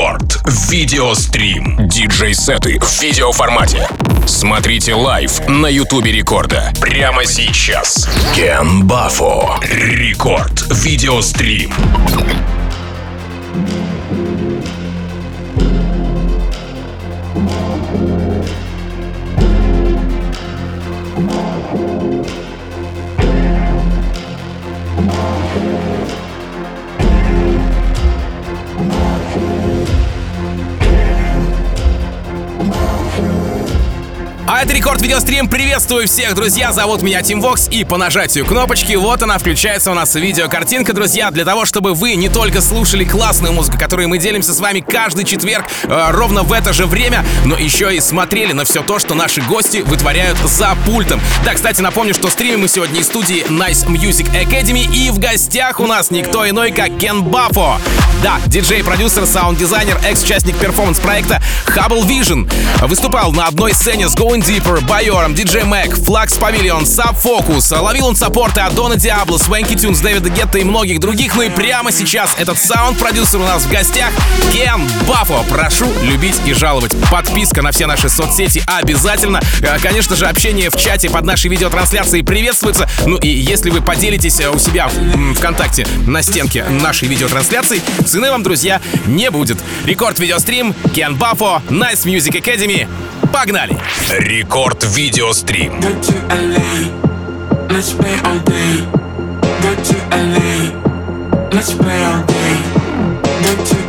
Record. Video Stream. Диджей-сеты в видеоформате. Смотрите лайв на Ютубе Рекорда. Прямо сейчас. Ken Bapho. Record. Video Stream. А это Record Video Stream. Приветствую всех, друзья. Зовут меня Тим Вокс. И по нажатию кнопочки, вот она, включается у нас видеокартинка, друзья, для того, чтобы вы не только слушали классную музыку, которую мы делимся с вами каждый четверг э, ровно в это же время, но еще и смотрели на все то, что наши гости вытворяют за пультом. Да, кстати, напомню, что стримим мы сегодня из студии Nice Music Academy, и в гостях у нас никто иной, как Ken Bapho. Да, диджей-продюсер, саунд-дизайнер, экс-участник перформанс-проекта Hubble Vision. Выступал на одной сцене с Going Deeper, Байором, DJ Mac, Flux Pavilion, Sub Focus. Ловил он саппорты от Дона Диабло, Свенки Тюнс, Дэвида Гетта и многих других. Ну и прямо сейчас этот саунд-продюсер у нас в гостях Кен Баффо. Прошу любить и жаловать. Подписка на все наши соцсети обязательно. Э, Конечно же, общение в чате под нашей видеотрансляцией приветствуется. Ну и если вы поделитесь э, у себя в ВКонтакте на стенке нашей видеотрансляции, цены вам, друзья, не будет. Рекорд видеострим, Кен Баффо, Nice Music Academy. Погнали! Рекорд. Видеострим. Let's play all day. Go to LA, let's play all day. Go to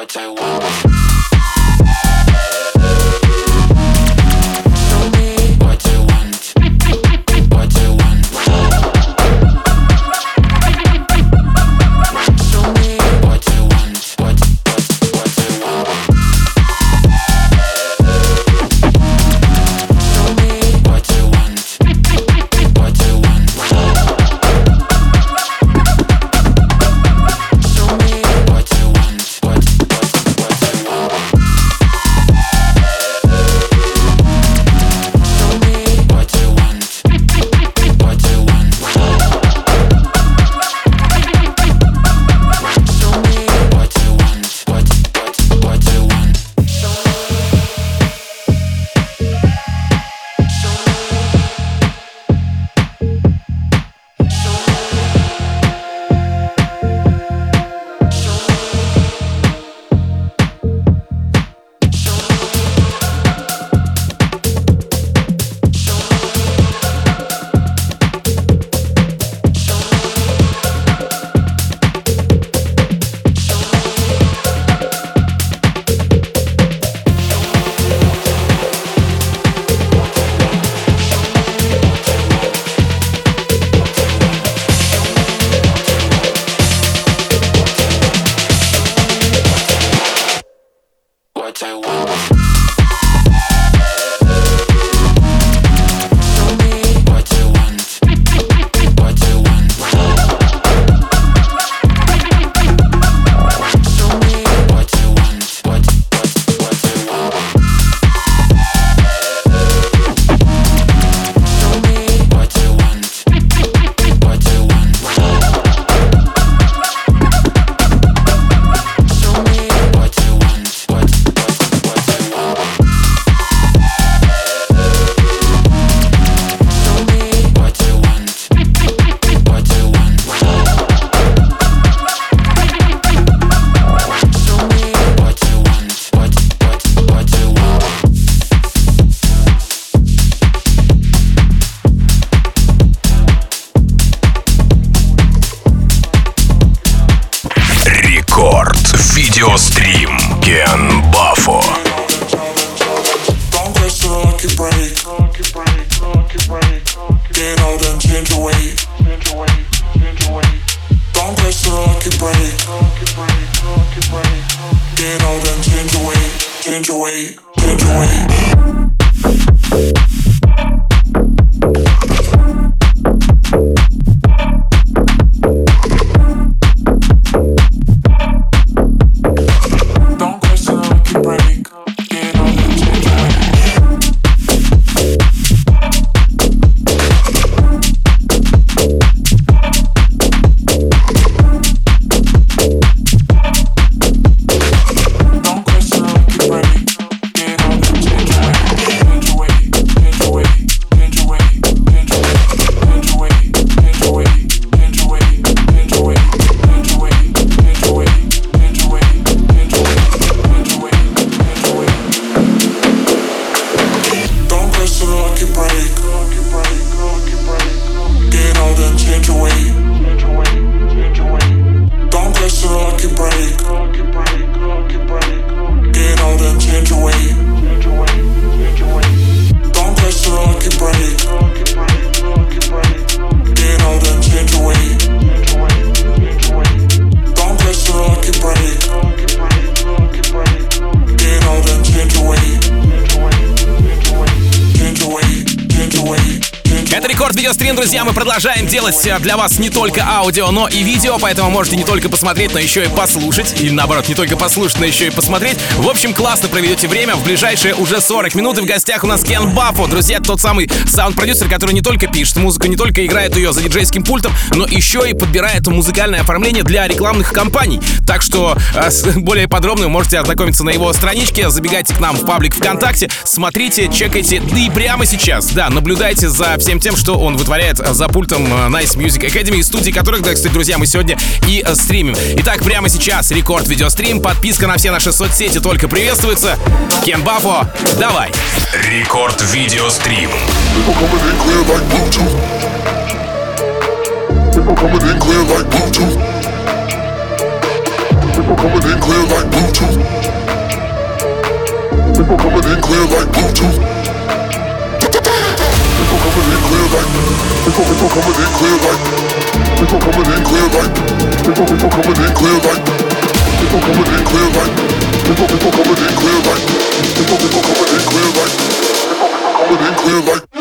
I tell you want. Друзья, мы продолжаем делать э, для вас не только аудио, но и видео, поэтому можете не только посмотреть, но еще и послушать. Или наоборот, не только послушать, но еще и посмотреть. В общем, классно проведете время. В ближайшие уже 40 минут и в гостях у нас Кен Баффо. Друзья, тот самый саунд-продюсер, который не только пишет музыку, не только играет ее за диджейским пультом, но еще и подбирает музыкальное оформление для рекламных кампаний. Так что э, более подробно вы можете ознакомиться на его страничке. Забегайте к нам в паблик ВКонтакте, смотрите, чекайте. Да и прямо сейчас, да, наблюдайте за всем тем, что он вытворяет вещает за пультом э, Nice Music Academy, и студии которых, да, кстати, друзья, мы сегодня и э, стримим. Итак, прямо сейчас рекорд видеострим, подписка на все наши соцсети только приветствуется. Кен Бафо, давай! Рекорд видеострим. People coming in clear like Bluetooth. People coming in clear like Bluetooth. People, people coming in clear light. People coming in clear light. People, people coming in clear light. People coming in clear light. People, people coming in clear light. People, people coming in clear light. People, people coming in clear light.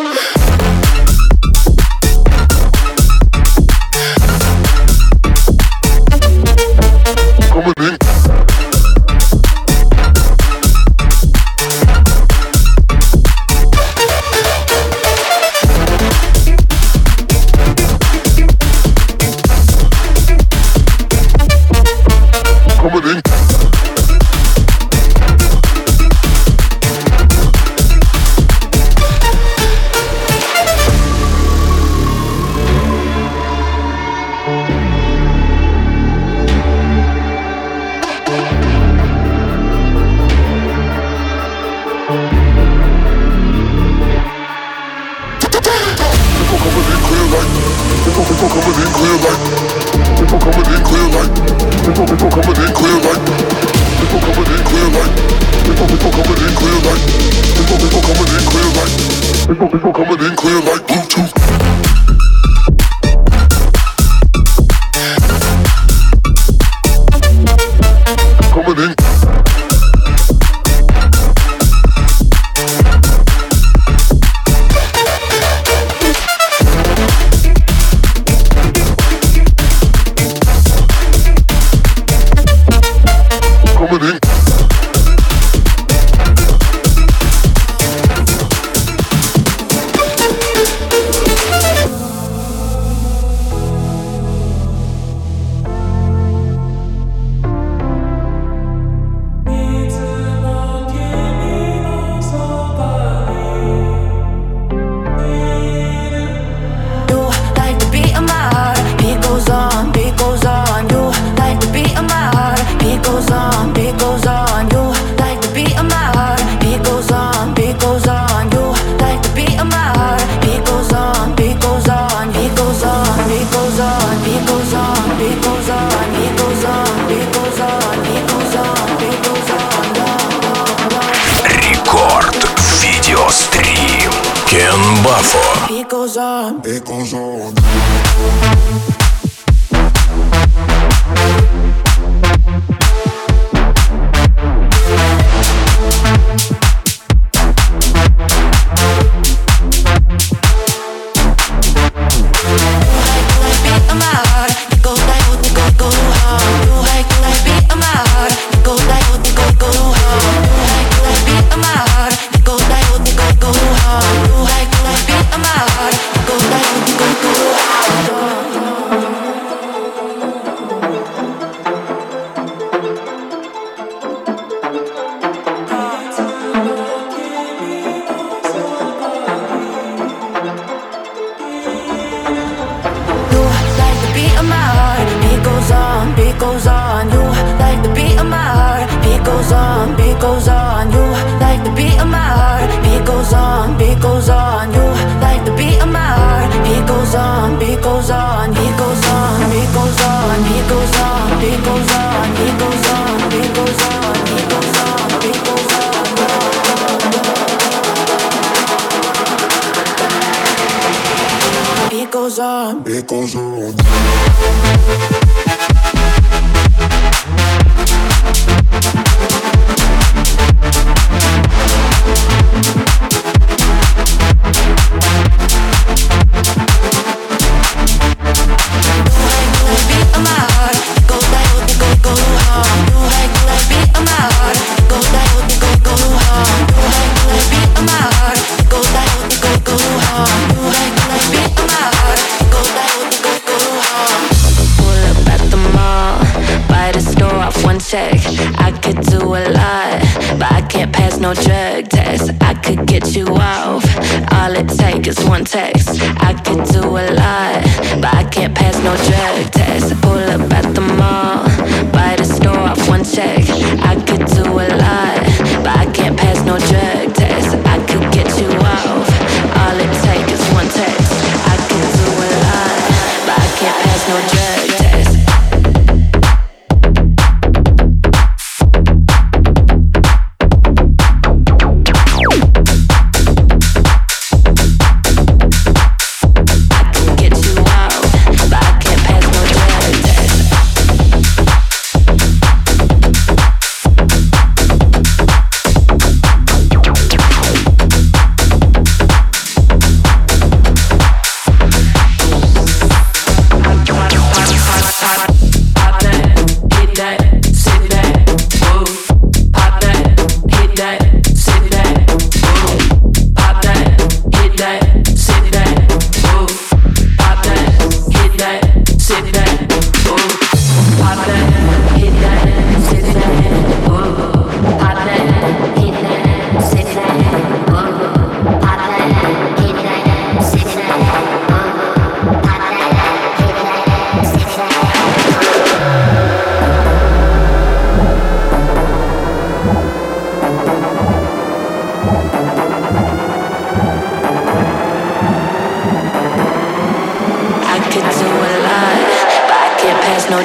one text. I could do a lot, but I can't pass no drug.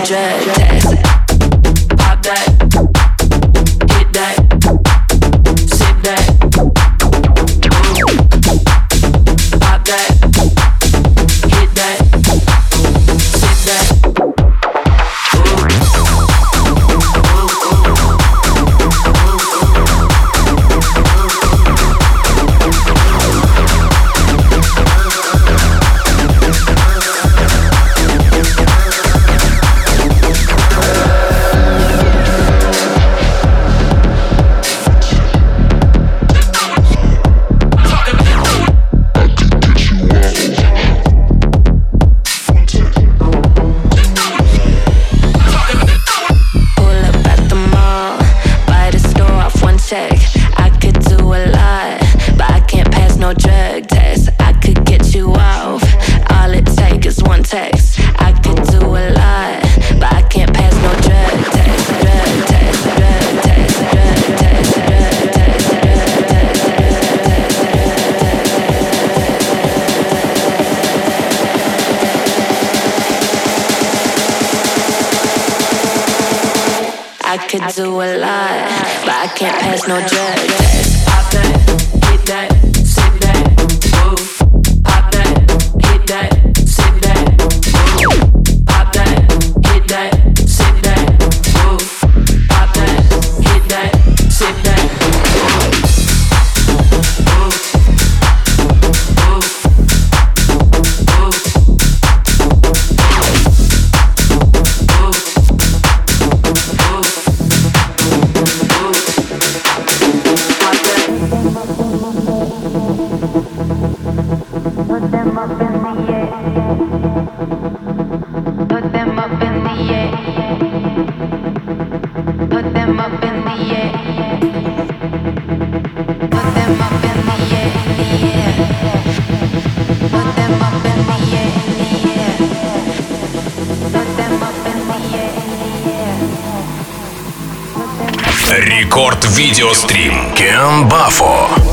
Georgia Tech. Видеострим Кен Бафо.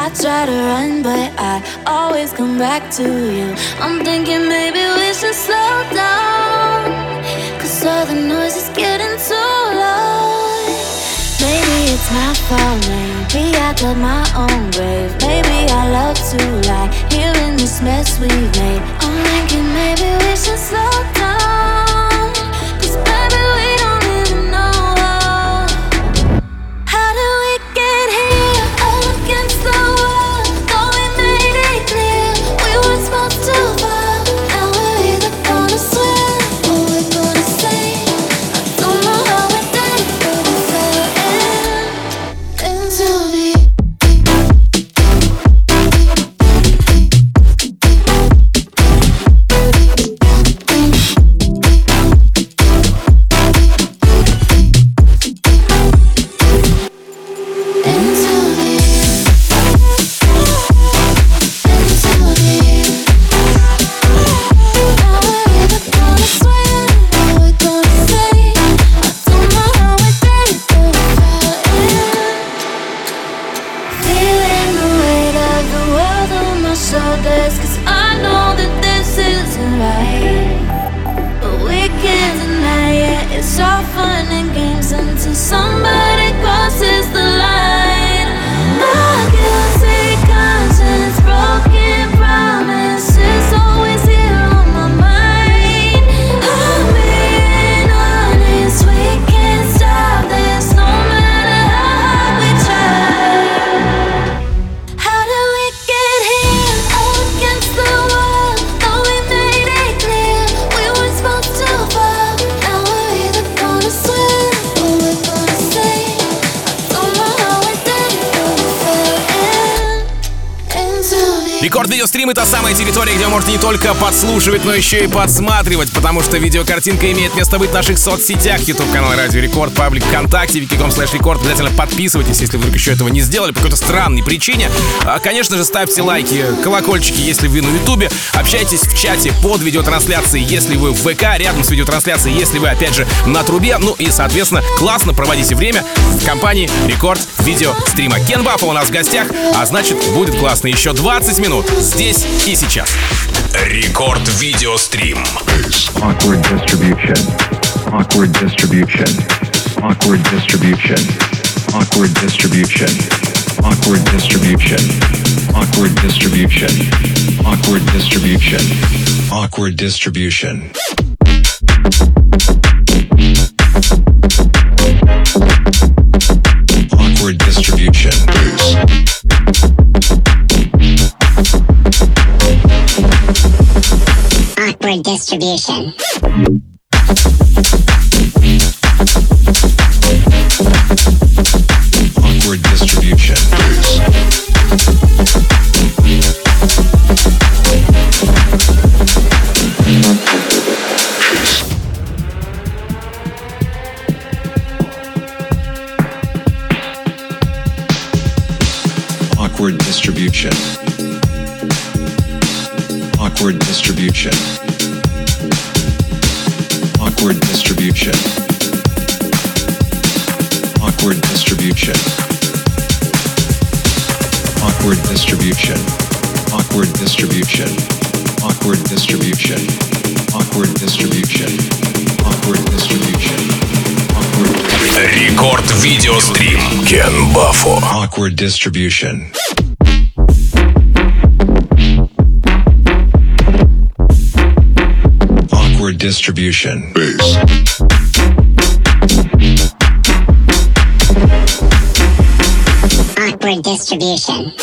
I try to run, but I always come back to you. I'm thinking maybe we should slow down. Cause all the noise is getting too loud. Maybe it's my fault, maybe I dug my own grave. Maybe I love to lie, here in this mess we made. I'm thinking maybe we should slow down. Видеострим — это самая территория, где можете не только подслушивать, но еще и подсматривать, потому что видеокартинка имеет место быть в наших соцсетях, YouTube канал Радио Рекорд, паблик ВКонтакте, vk.com slash record. Обязательно подписывайтесь, если вдруг еще этого не сделали по какой-то странной причине. А, конечно же, ставьте лайки, колокольчики, если вы на Ютубе. Общайтесь в чате под видеотрансляцией, если вы в ВК, рядом с видеотрансляцией, если вы, опять же, на трубе. Ну и, соответственно, классно проводите время в компании Record Video Stream а. Ken Bapho у нас в гостях, а значит, будет классно еще 20 минут здесь и сейчас. Рекорд Видеострим. Awkward distribution. Awkward distribution. Awkward distribution. Awkward distribution. Awkward distribution. Awkward distribution. Awkward distribution. Awkward distribution. Distribution. Awkward distribution. Awkward distribution. Awkward distribution. Awkward distribution. Awkward distribution. Awkward distribution. Awkward distribution. Awkward distribution. Awkward distribution. Awkward distribution. Awkward Рекорд Видеострим. Кен Баффо. awkward distribution. distribution. Bass. Awkward distribution.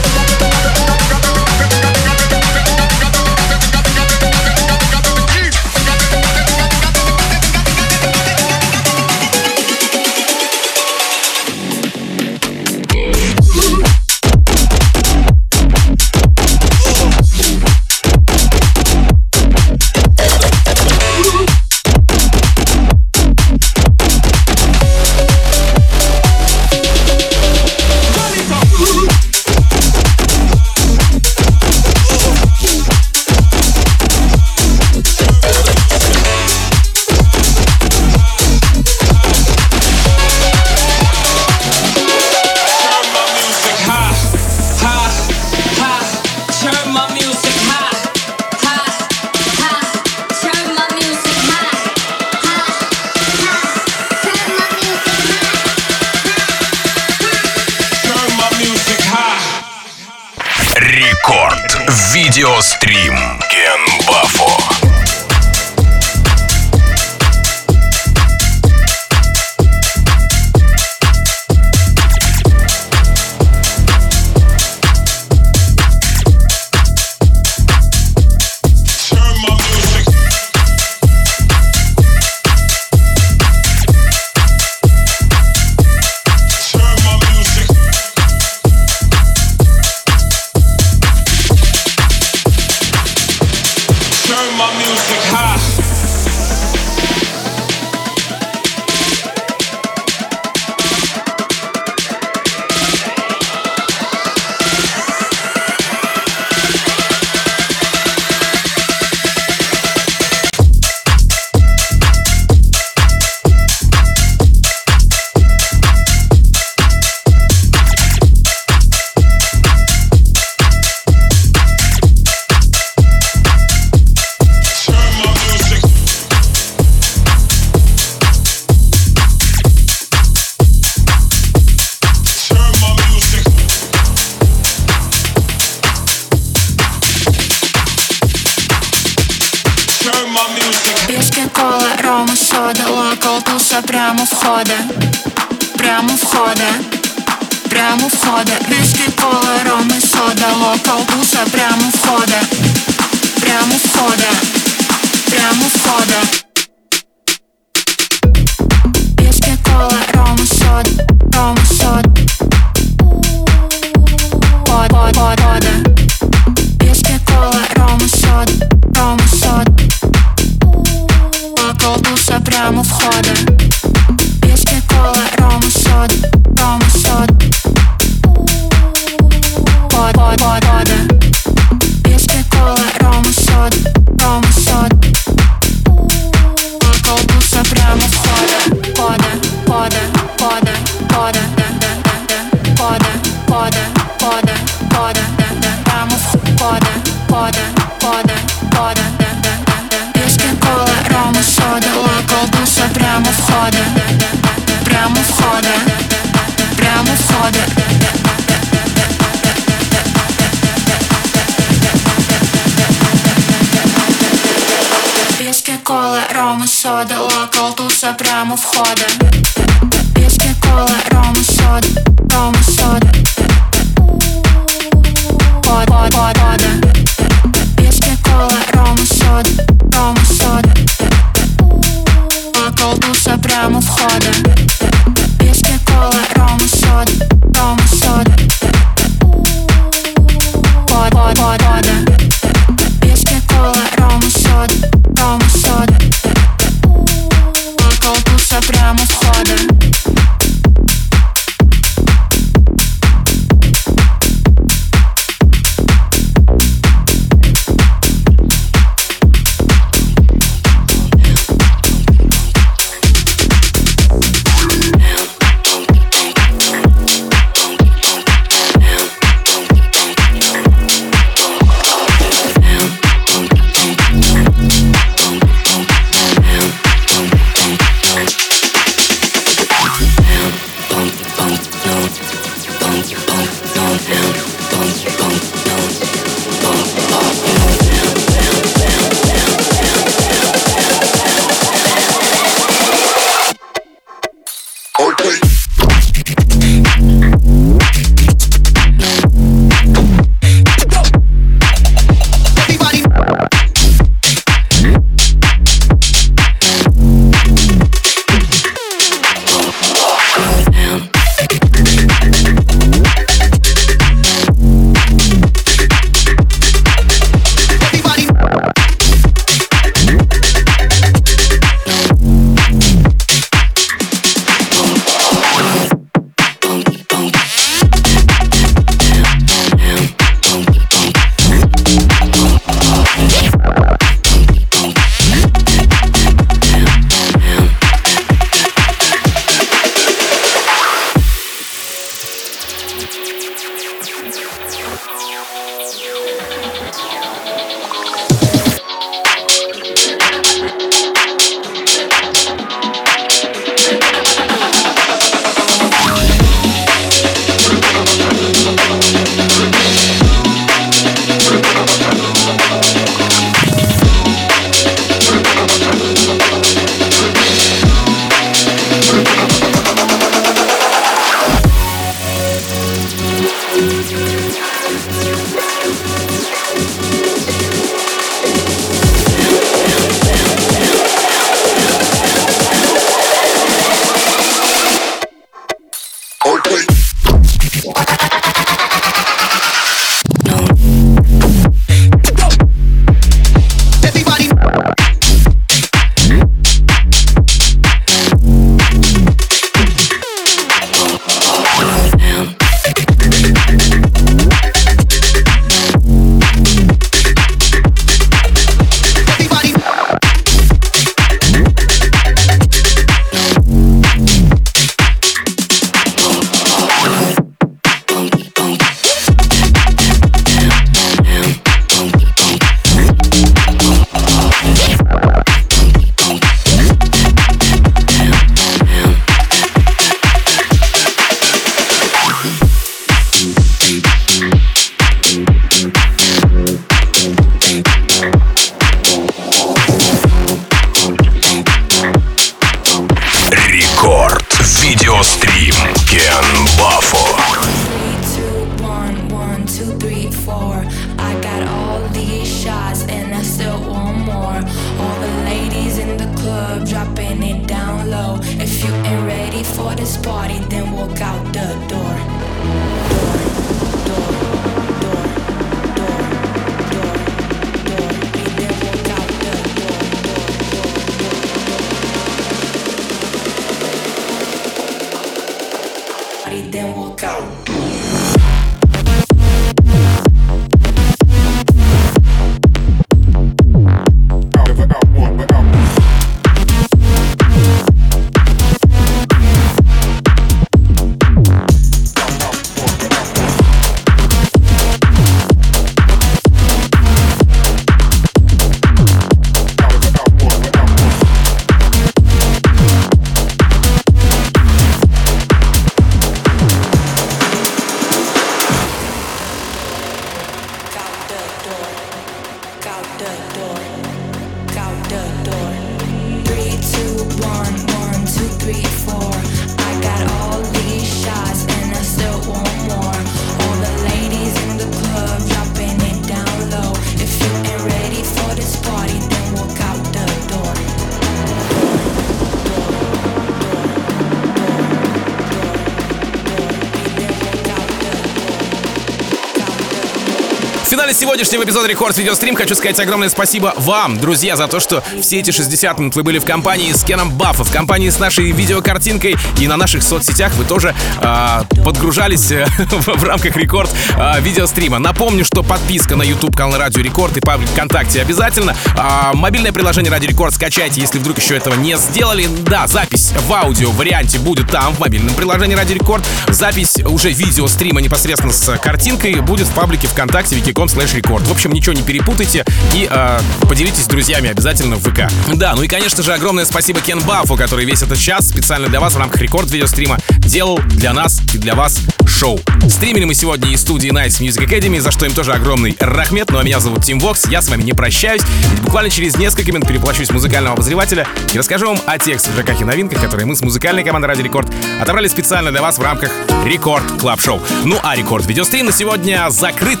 Сегодняшнего эпизода Record Video Stream хочу сказать огромное спасибо вам, друзья, за то, что все эти 60 минут вы были в компании с Кеном Бафо, в компании с нашей видеокартинкой и на наших соцсетях вы тоже а, подгружались э, в, в рамках Рекорд а, видеострима. Напомню, что подписка на YouTube канал Радио Рекорд и паблик ВКонтакте обязательно. А, мобильное приложение Радио Рекорд скачайте, если вдруг еще этого не сделали. Да, запись в аудио варианте будет там, в мобильном приложении Радио Рекорд. Запись уже видеострима непосредственно с картинкой будет в паблике ВКонтакте vk.com slash record. В общем, ничего не перепутайте и э, поделитесь с друзьями обязательно в ВК. Да, ну и, конечно же, огромное спасибо Кен Бафо, который весь этот час специально для вас в рамках рекорд видеострима делал для нас и для вас шоу. Стримили мы сегодня из студии Nice Music Academy, за что им тоже огромный рахмет. Ну а меня зовут Тим Вокс, я с вами не прощаюсь, ведь буквально через несколько минут перевоплощусь в музыкального обозревателя и расскажу вам о тех свежаках и новинках, которые мы с музыкальной командой Радио Рекорд отобрали специально для вас в рамках Record Club Show. Ну а Record Video Stream на сегодня закрыт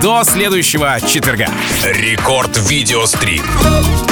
до следующего четверга. Рекорд Видеострим.